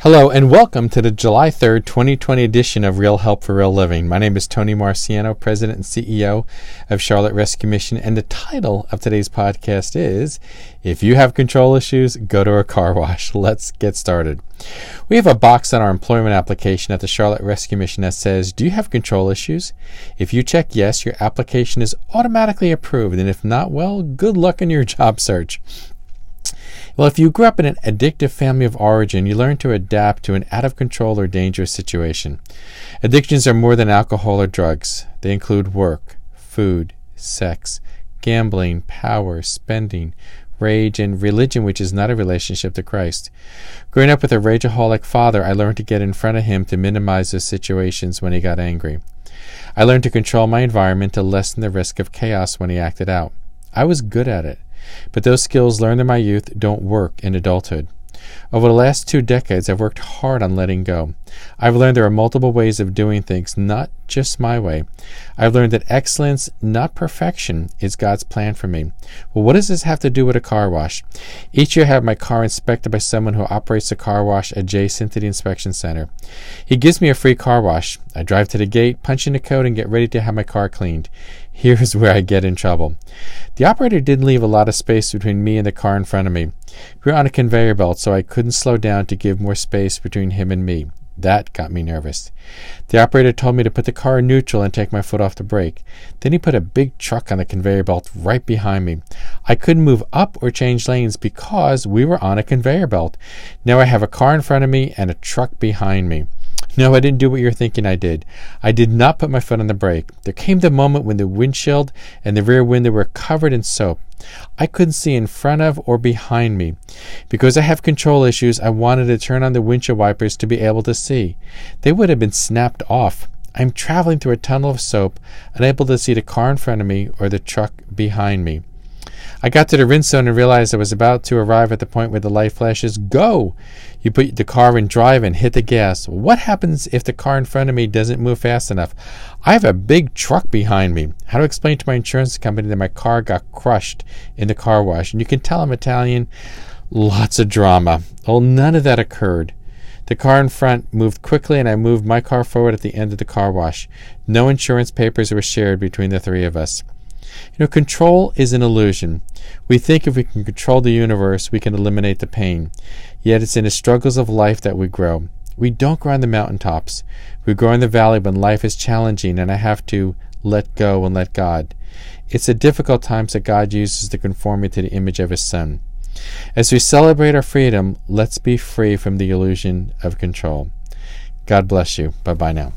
Hello and welcome to the July 3rd, 2020 edition of Real Help for Real Living. My name is Tony Marciano, President and CEO of Charlotte Rescue Mission, and the title of today's podcast is If You Have Control Issues, Go to a Car Wash. Let's get started. We have a box on our employment application at the Charlotte Rescue Mission that says, Do you have control issues? If you check yes, your application is automatically approved, and if not, well, good luck in your job search. Well, if you grew up in an addictive family of origin, you learn to adapt to an out of control or dangerous situation. Addictions are more than alcohol or drugs, they include work, food, sex, gambling, power, spending, rage, and religion, which is not a relationship to Christ. Growing up with a rageaholic father, I learned to get in front of him to minimize those situations when he got angry. I learned to control my environment to lessen the risk of chaos when he acted out. I was good at it. But those skills learned in my youth don't work in adulthood. Over the last two decades, I've worked hard on letting go. I've learned there are multiple ways of doing things, not just my way. I've learned that excellence, not perfection, is God's plan for me. Well, what does this have to do with a car wash? Each year I have my car inspected by someone who operates a car wash adjacent to the inspection center. He gives me a free car wash. I drive to the gate, punch in the code, and get ready to have my car cleaned. Here's where I get in trouble. The operator didn't leave a lot of space between me and the car in front of me. We were on a conveyor belt, so I couldn't slow down to give more space between him and me. That got me nervous. The operator told me to put the car in neutral and take my foot off the brake. Then he put a big truck on the conveyor belt right behind me. I couldn't move up or change lanes because we were on a conveyor belt. Now I have a car in front of me and a truck behind me. No, I didn't do what you're thinking I did. I did not put my foot on the brake. There came the moment when the windshield and the rear window were covered in soap. I couldn't see in front of or behind me. Because I have control issues, I wanted to turn on the windshield wipers to be able to see. They would have been snapped off. I'm traveling through a tunnel of soap, unable to see the car in front of me or the truck behind me. I got to the rinse zone and realized I was about to arrive at the point where the light flashes go. You put the car in drive and hit the gas. What happens if the car in front of me doesn't move fast enough? I have a big truck behind me. How to explain to my insurance company that my car got crushed in the car wash? And you can tell I'm Italian. Lots of drama. Well, none of that occurred. The car in front moved quickly, and I moved my car forward at the end of the car wash. No insurance papers were shared between the three of us. You know, control is an illusion. We think if we can control the universe, we can eliminate the pain. Yet it's in the struggles of life that we grow. We don't grow on the mountaintops. We grow in the valley when life is challenging and I have to let go and let God. It's the difficult times that God uses to conform me to the image of His Son. As we celebrate our freedom, let's be free from the illusion of control. God bless you. Bye bye now.